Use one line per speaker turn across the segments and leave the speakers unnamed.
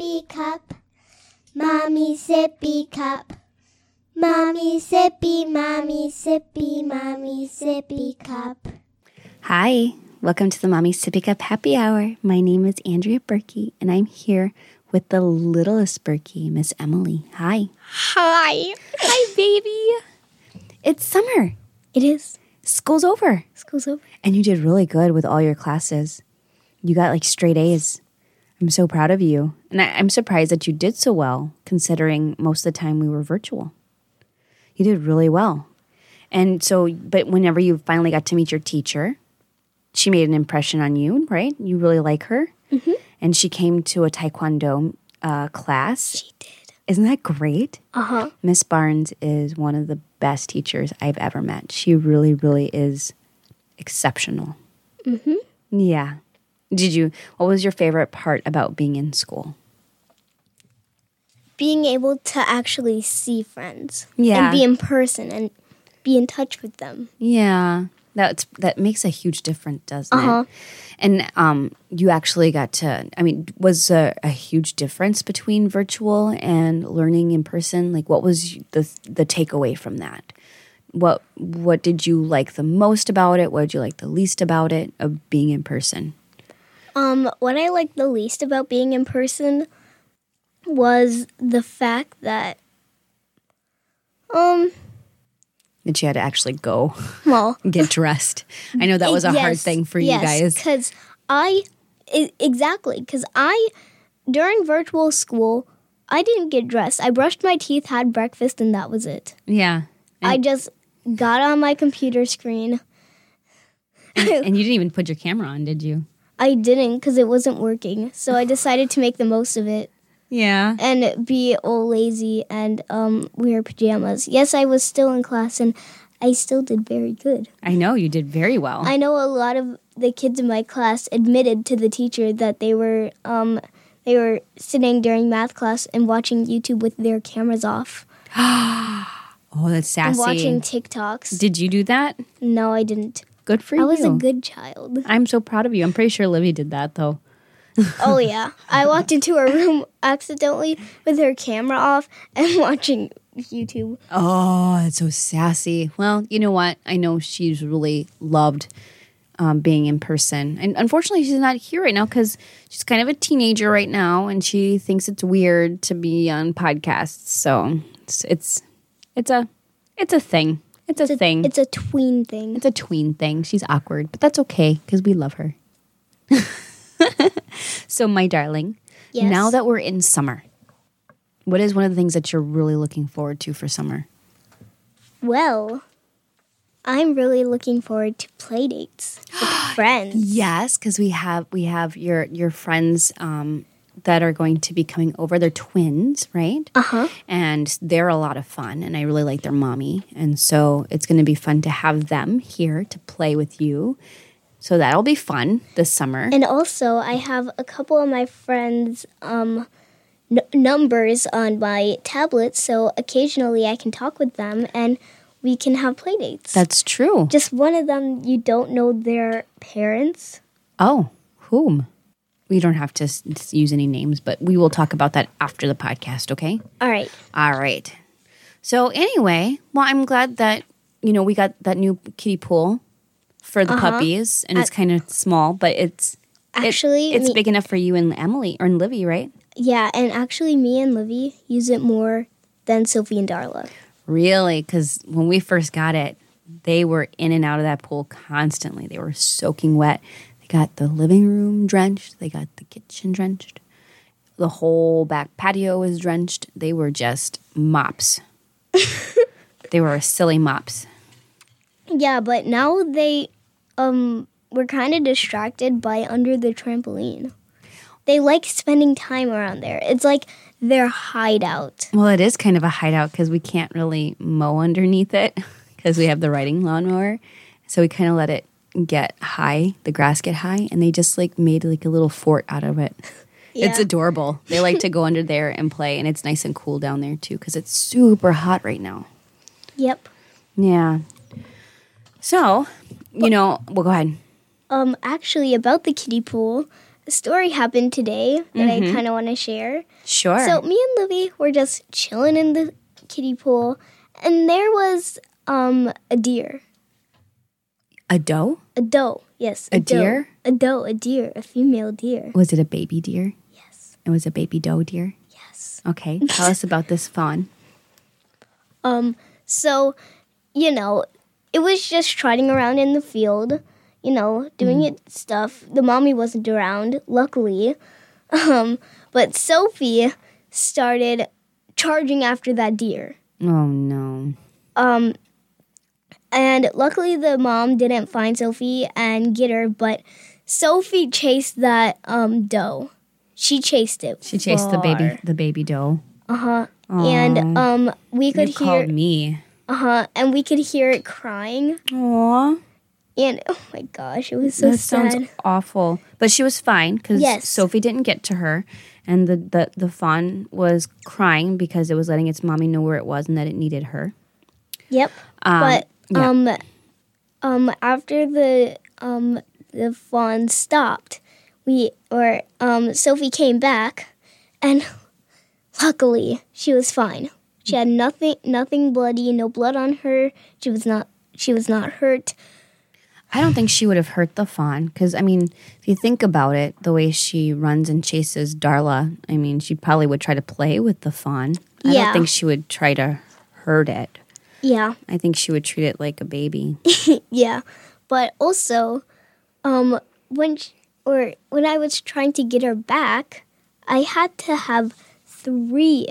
sippy cup. Mommy sippy cup. Mommy sippy, mommy sippy, mommy sippy cup.
Hi, welcome to the Mommy Sippy Cup Happy Hour. My name is Andrea Berkey, and I'm here with the littlest Berkey, Miss Emily. Hi.
Hi.
Hi, baby. It's summer.
It is.
School's over.
School's over.
And you did really good with all your classes. You got like straight A's. I'm so proud of you. And I, I'm surprised that you did so well, considering most of the time we were virtual. You did really well. And so, but whenever you finally got to meet your teacher, she made an impression on you, right? You really like her. Mm-hmm. And she came to a Taekwondo uh, class.
She did.
Isn't that great?
Uh huh.
Miss Barnes is one of the best teachers I've ever met. She really, really is exceptional.
Mm-hmm.
Yeah. Did you, what was your favorite part about being in school?
Being able to actually see friends.
Yeah.
And be in person and be in touch with them.
Yeah. That's, that makes a huge difference, doesn't
Uh-huh.
it? And um, you actually got to, I mean, was a, a huge difference between virtual and learning in person? Like, what was the, the takeaway from that? What, what did you like the most about it? What did you like the least about it of being in person?
Um, what I liked the least about being in person was the fact that, um,
that you had to actually go
well,
get dressed. I know that was a hard thing for you
yes,
guys.
Because I, I- exactly, because I, during virtual school, I didn't get dressed. I brushed my teeth, had breakfast, and that was it.
Yeah.
I just got on my computer screen.
And you didn't even put your camera on, did you?
I didn't because it wasn't working. So I decided to make the most of it
Yeah.
and be all lazy and um, wear pajamas. Yes, I was still in class and I still did very good.
I know you did very well.
I know a lot of the kids in my class admitted to the teacher that they were um, they were sitting during math class and watching YouTube with their cameras off
oh, that's
and
sassy.
watching TikToks.
did you do that?
no, I didn't.
Good for
I
you.
I was a good child.
I'm so proud of you. I'm pretty sure Livy did that though.
Oh yeah, I walked into her room accidentally with her camera off and watching YouTube.
Oh, that's so sassy. Well, you know what? I know she's really loved um, being in person. And unfortunately, she's not here right now because she's kind of a teenager right now and she thinks it's weird to be on podcasts. So it's it's, it's a it's a thing. It's a thing.
It's a tween thing.
It's a tween thing. She's awkward, but that's okay because we love her. so, my darling,
Yes.
now that we're in summer, what is one of the things that you're really looking forward to for summer?
Well, I'm really looking forward to play dates with friends.
Yes, because we have we have your your friends um, that are going to be coming over. They're twins, right?
Uh huh.
And they're a lot of fun, and I really like their mommy, and so it's going to be fun to have them here to play with you. So that'll be fun this summer.
And also, I have a couple of my friends' um, n- numbers on my tablet, so occasionally I can talk with them and we can have play dates.
That's true.
Just one of them, you don't know their parents.
Oh, whom? We don't have to s- use any names, but we will talk about that after the podcast, okay?
All right.
All right. So, anyway, well, I'm glad that, you know, we got that new kiddie pool for the uh-huh. puppies, and it's uh, kind of small, but it's. it-
Actually,
it's
me-
big enough for you and Emily or and Livy, right?
Yeah, and actually, me and Livy use it more than Sylvie and Darla.
Really? Because when we first got it, they were in and out of that pool constantly. They were soaking wet. Got the living room drenched, they got the kitchen drenched, the whole back patio was drenched. They were just mops. they were silly mops.
Yeah, but now they um were kind of distracted by under the trampoline. They like spending time around there. It's like their hideout.
Well, it is kind of a hideout because we can't really mow underneath it because we have the riding lawnmower. So we kind of let it get high, the grass get high, and they just like made like a little fort out of it. It's adorable. They like to go under there and play, and it's nice and cool down there too because it's super hot right now.
Yep.
Yeah. So, you know, well, go ahead.
Um actually about the kiddie pool. A story happened today that I kind of want to share.
Sure.
So me and Livy were just chilling in the kiddie pool, and there was um a deer,
a doe?
a doe. Yes,
A
doe.
deer?
a doe, a deer, a female deer.
Was it a baby deer?
Yes,
It was a baby doe deer.
yes.
Okay. Tell us about this fawn.
Um, so you know, it was just trotting around in the field, you know, doing its stuff. The mommy wasn't around, luckily. Um, but Sophie started charging after that deer.
Oh no.
Um, and luckily the mom didn't find Sophie and get her, but Sophie chased that um doe. She chased it.
She chased the baby the baby doe.
Uh huh. And um, we could
You
hear.
called me.
Uh huh. And we could hear it crying.
Aw.
And oh my gosh, it was so
that
sad.
sounds awful. But she was fine because
Yes.
Sophie didn't get to her, and the, the the fawn was crying because it was letting its mommy know where it was and that it needed her.
Yep.
Um,
but
yeah.
um, um, after the um the fawn stopped, we or um Sophie came back, and luckily she was fine. She had nothing nothing bloody, no blood on her. She was not she was not hurt.
I don't think she would have hurt the fawn because I mean, if you think about it, the way she runs and chases Darla, I mean, she probably would try to play with the fawn. I
Yeah.
don't think she would try to hurt it.
Yeah.
I think she would treat it like a baby.
Yeah, but also, um, when sh or when I was trying to get her back, I had to have three,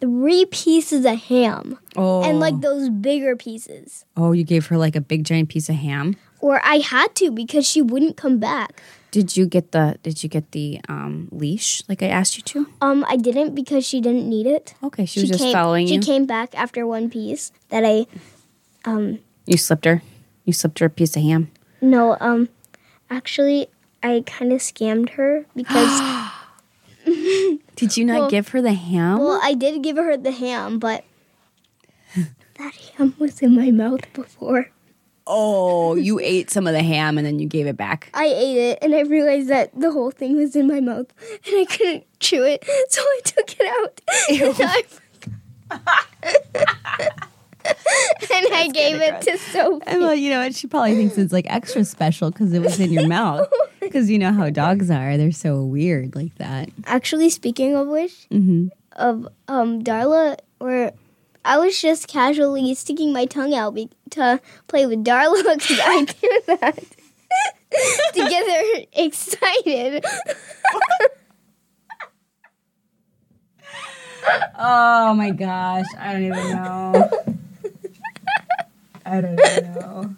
three pieces of ham,
Oh,
and like those bigger pieces.
oh, you gave her like a big giant piece of ham.
Or I had to because she wouldn't come back.
Did you get the Did you get the um, leash like I asked you to?
Um, I didn't because she didn't need it.
Okay, she, was just
came,
following
she
you.
came back after one piece that I, um,
You slipped her. You slipped her a piece of ham.
no, um, actually, I kind of scammed her because.
Did you not
Well-
give her the ham?
Well, I did give her the ham, but that ham was in my mouth before.
Oh, you ate some of the ham and then you gave it back.
I ate it and I realized that the whole thing was in my mouth and I couldn't chew it, so I took it out. And I, and I gave it to Sophie.
And well, you know what? She probably thinks it's like extra special because it was in your mouth. Because you know how dogs are; they're so weird like that.
Actually, speaking of which, of um Darla, or I was just casually sticking my tongue out be- to play with Darla because I do that to get her excited.
Oh my gosh! I don't even know. I don't even know.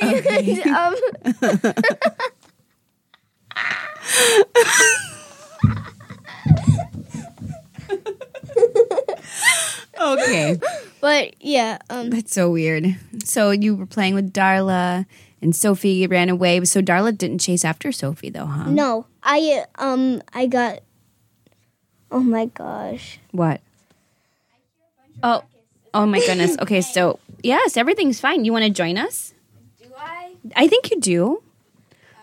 And, um,
Okay,
but yeah, um,
that's so weird. So you were playing with Darla, and Sophie ran away. So Darla didn't chase after Sophie, though, huh?
no, I um, I got. Oh my gosh!
What? Oh, oh my goodness. Okay, so yes, everything's fine. You want to join us?
Do I?
I think you do.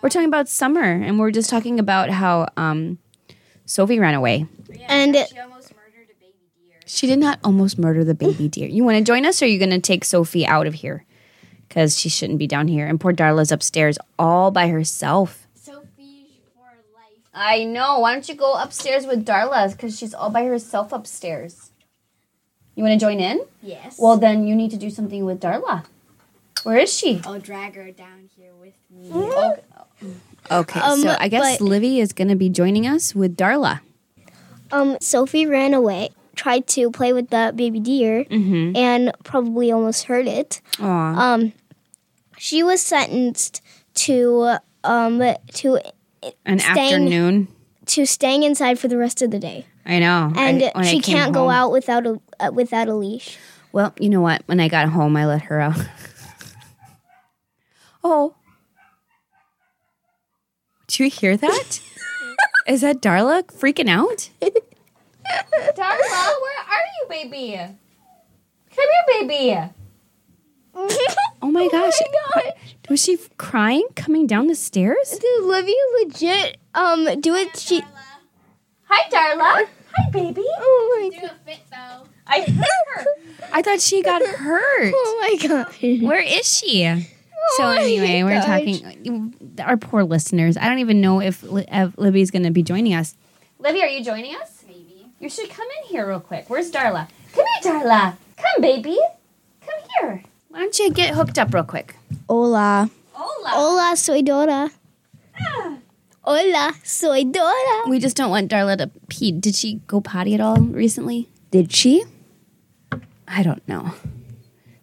We're talking about summer, and we're just talking about how um, Sophie ran away.
And
She almost murdered a baby deer.
She did not almost murder the baby deer. You want to join us, or are you going to take Sophie out of here? Because she shouldn't be down here. And poor Darla's upstairs all by herself.
Sophie for life.
I know. Why don't you go upstairs with Darla? Because she's all by herself upstairs. You want to join in?
Yes.
Well, then you need to do something with Darla. Where is she?
I'll drag her down here with me.
Okay, okay
Um,
so I guess
but-
Livy is going to be joining us with Darla.
um, Sophie ran away, tried to play with the baby deer,
Mm-hmm.
and probably almost hurt it.
Aw.
Um, she was sentenced to um to
An
staying-
afternoon.
to staying inside for the rest of the day,
I know.
and
I-
she can't go out without a uh, without a leash.
Well, you know what? When I got home, I let her out. oh. Do you hear that? Is that Darla freaking out?
Darla, where are you, baby? Come here, baby.
Oh my gosh. Was she crying coming down the stairs?
Did Olivia legit um do it? She.
Hi, Darla. Hi, baby.
Oh my.
Do a fit though.
I hurt her. I thought she got hurt.
Oh my gosh.
Where is she? So
Oh my
anyway, we're
gosh.
talking. Our poor listeners. I don't even know if, Li- if Livy's going to be joining us. Libby, are you joining us?
Maybe.
You should come in here real quick. Where's Darla? Come here, Darla. Come, baby. Come here. Why don't you get hooked up real quick?
Hola.
Hola.
Hola, soy Dora. Hola, soy Dora.
We just don't want Darla to pee. Did she go potty at all recently?
Did she?
I don't know.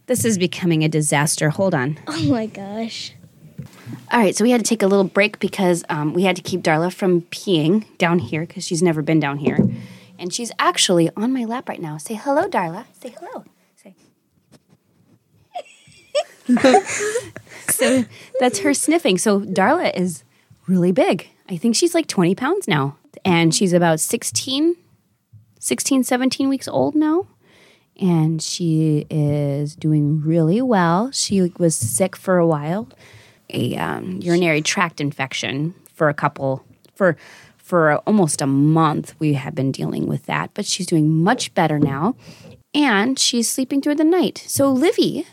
This is becoming a disaster. Hold on.
Oh my gosh.
All right, so we had to take a little break because um, we had to keep Darla from peeing down here because she's never been down here. And she's actually on my lap right now. Say hello, Darla. Say hello. Say. so that's her sniffing. So Darla is really big. I think she's like 20 pounds now. And she's about 16, 16, 17 weeks old now. And she is doing really well. She was sick for a while a um, urinary tract infection for a couple for for almost a month we have been dealing with that but she's doing much better now and she's sleeping through the night so livy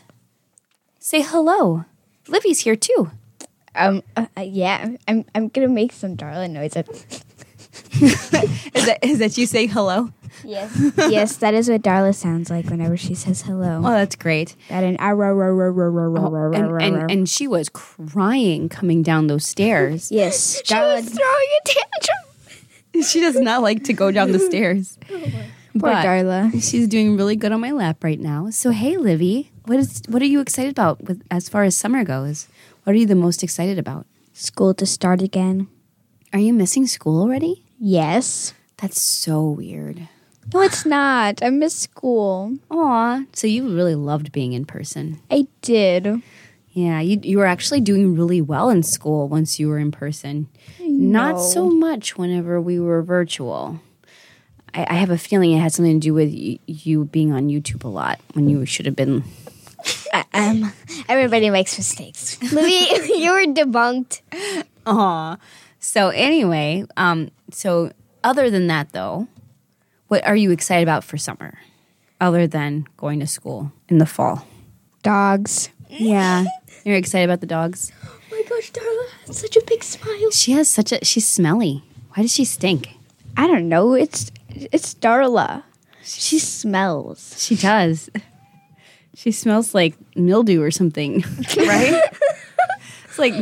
say hello livy's here too
Um. Uh, uh, yeah. I'm. I'm gonna make some darling noises.
is that is that you say hello
Yes. yes. That is what Darla sounds like whenever she says hello.
oh that's great
That and
and, and, and she was crying coming down those stairs
yes,
She was throwing a tantrum.
she does not like to go down the stairs oh,
Poor
But-
Darla.
She's doing really good on my lap right now. So hey, Livy, what is what are you excited about with as far as summer goes? What are you the most excited about?
School to start again.
Are you missing school already?
Yes.
That's so weird.
No, it's not. I miss school.
Aw, so you really loved being in person.
I did.
Yeah, you you were actually doing really well in school once you were in person. Not so much whenever we were virtual. I, I have a feeling it had something to do with y- you being on YouTube a lot when you should have been.
Um. Everybody makes mistakes.
Livy, you were debunked.
Aw. So anyway, um, so other than that though, what are you excited about for summer? Other than going to school in the fall.
Dogs.
Yeah. You're excited about the dogs?
Oh my gosh, Darla has such a big smile.
She has such a she's smelly. Why does she stink?
I don't know. It's it's Darla. She smells.
She does. She smells like mildew or something, right? it's like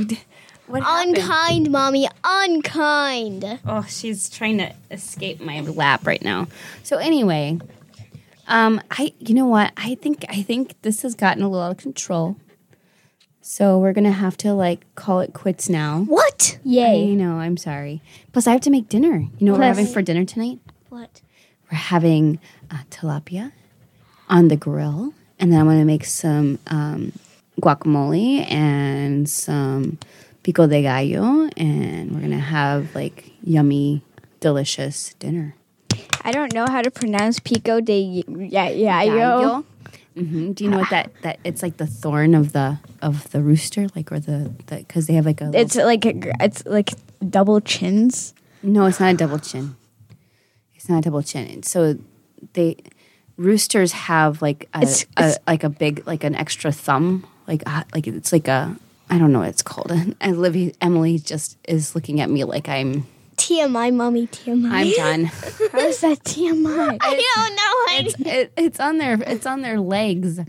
what happened?
Unkind, mommy. Unkind.
Oh, she's trying to escape my lap right now. So anyway, um, I you know what? I think I think this has gotten a little out of control. So we're gonna have to like call it quits now.
What?
I
Yay.
know. I'm sorry. Plus, I have to make dinner. You know what we're
Plus-
having for dinner tonight?
What?
We're having uh, tilapia on the grill, and then I'm gonna make some um, guacamole and some pico de gallo, and we're gonna have like yummy, delicious dinner.
I don't know how to pronounce pico de yeah yeah yo.
Hmm Do you know what that that it's like the thorn of the of the rooster, like or the because they have like a
It's like a, it's like double chins.
No, it's not a double chin. It's not a double chin. So they roosters have like a,
It's-
a
it's-
like a big like an extra thumb. Like uh, like it's like a I don't know what it's called. And Livy Emily just is looking at me like I'm
TMI, mommy. TMI.
I'm done.
How is that TMI?
I don't know.
It's it, it's on their it's on their legs.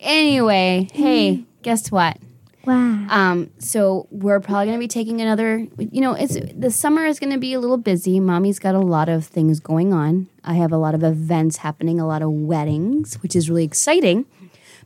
Anyway, hey, guess what?
Wow.
Um, so we're probably going to be taking another. You know, it's the summer is going to be a little busy. Mommy's got a lot of things going on. I have a lot of events happening, a lot of weddings, which is really exciting.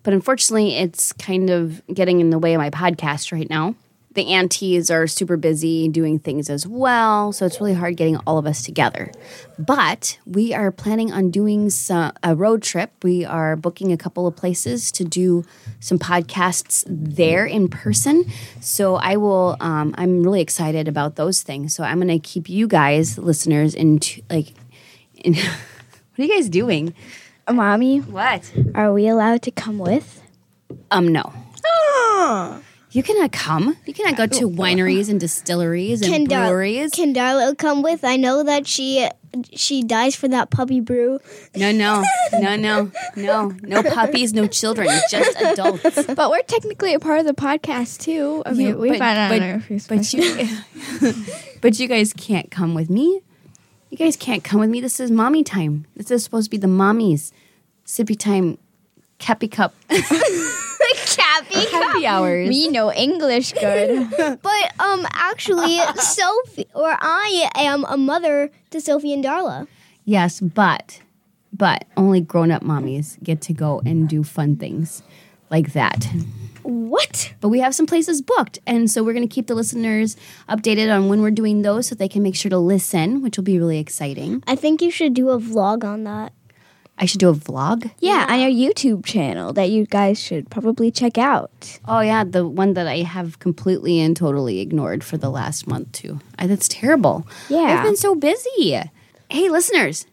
But unfortunately, it's kind of getting in the way of my podcast right now. The aunties are super busy doing things as well, so it's really hard getting all of us together. But we are planning on doing some, a road trip. We are booking a couple of places to do some podcasts there in person. So I will. Um, I'm really excited about those things. So I'm going to keep you guys, listeners, into like. In, what are you guys doing?
Mommy,
What?
are we allowed to come with?
Um, no. You cannot come. You cannot go to wineries and distilleries and
Dar-
breweries.
Can Darla come with? I know that she she dies for that puppy brew.
no, no, no, no, no, no puppies, no children, just adults.
But we're technically a part of the podcast too. I mean,
Yeah,
we
but-
found out
but-
on our Facebook.
But you, but you guys can't come with me. You guys can't come with me. This is mommy time. This is supposed to be the mommies sippy time, cappy cup, Happy hours.
we know English good.
But um, actually, Sophie or I am a mother to Sophie and Darla.
Yes, but but only grown up mommies get to go and do fun things like that.
What?
But we have some places booked, and so we're going to keep the listeners updated on when we're doing those, so they can make sure to listen, which will be really exciting.
I think you should do a vlog on that.
I should do a vlog.
yeah, on your YouTube channel that you guys should probably check out.
Oh yeah, the one that I have completely and totally ignored for the last month too. I, that's terrible.
Yeah.
I've been so busy. Hey, listeners,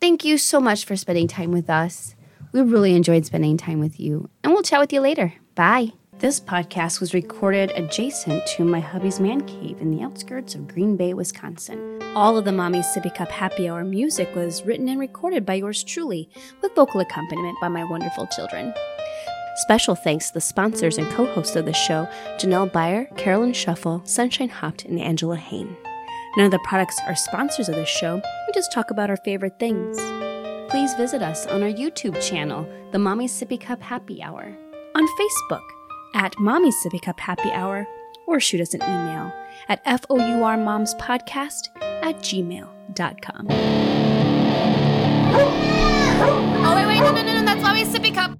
thank you so much for spending time with us. We really enjoyed spending time with you, and we'll chat with you later. Bye. This podcast was recorded adjacent to my hubby's man cave in the outskirts of Green Bay, Wisconsin. All of the Mommy Sippy Cup Happy Hour music was written and recorded by yours truly, with vocal accompaniment by my wonderful children. Special thanks to the sponsors and co hosts of the show Janelle Byer, Carolyn Shuffle, Sunshine Hopt, and Angela Hain. None of the products are sponsors of this show, we just talk about our favorite things. Please visit us on our YouTube channel, The Mommy Sippy Cup Happy Hour, on Facebook at Mommy Sippy Cup Happy Hour, or shoot us an email at fourmomspodcast at gmail.com. Oh, wait, wait, no, no, no, no, that's Mommy Sippy Cup.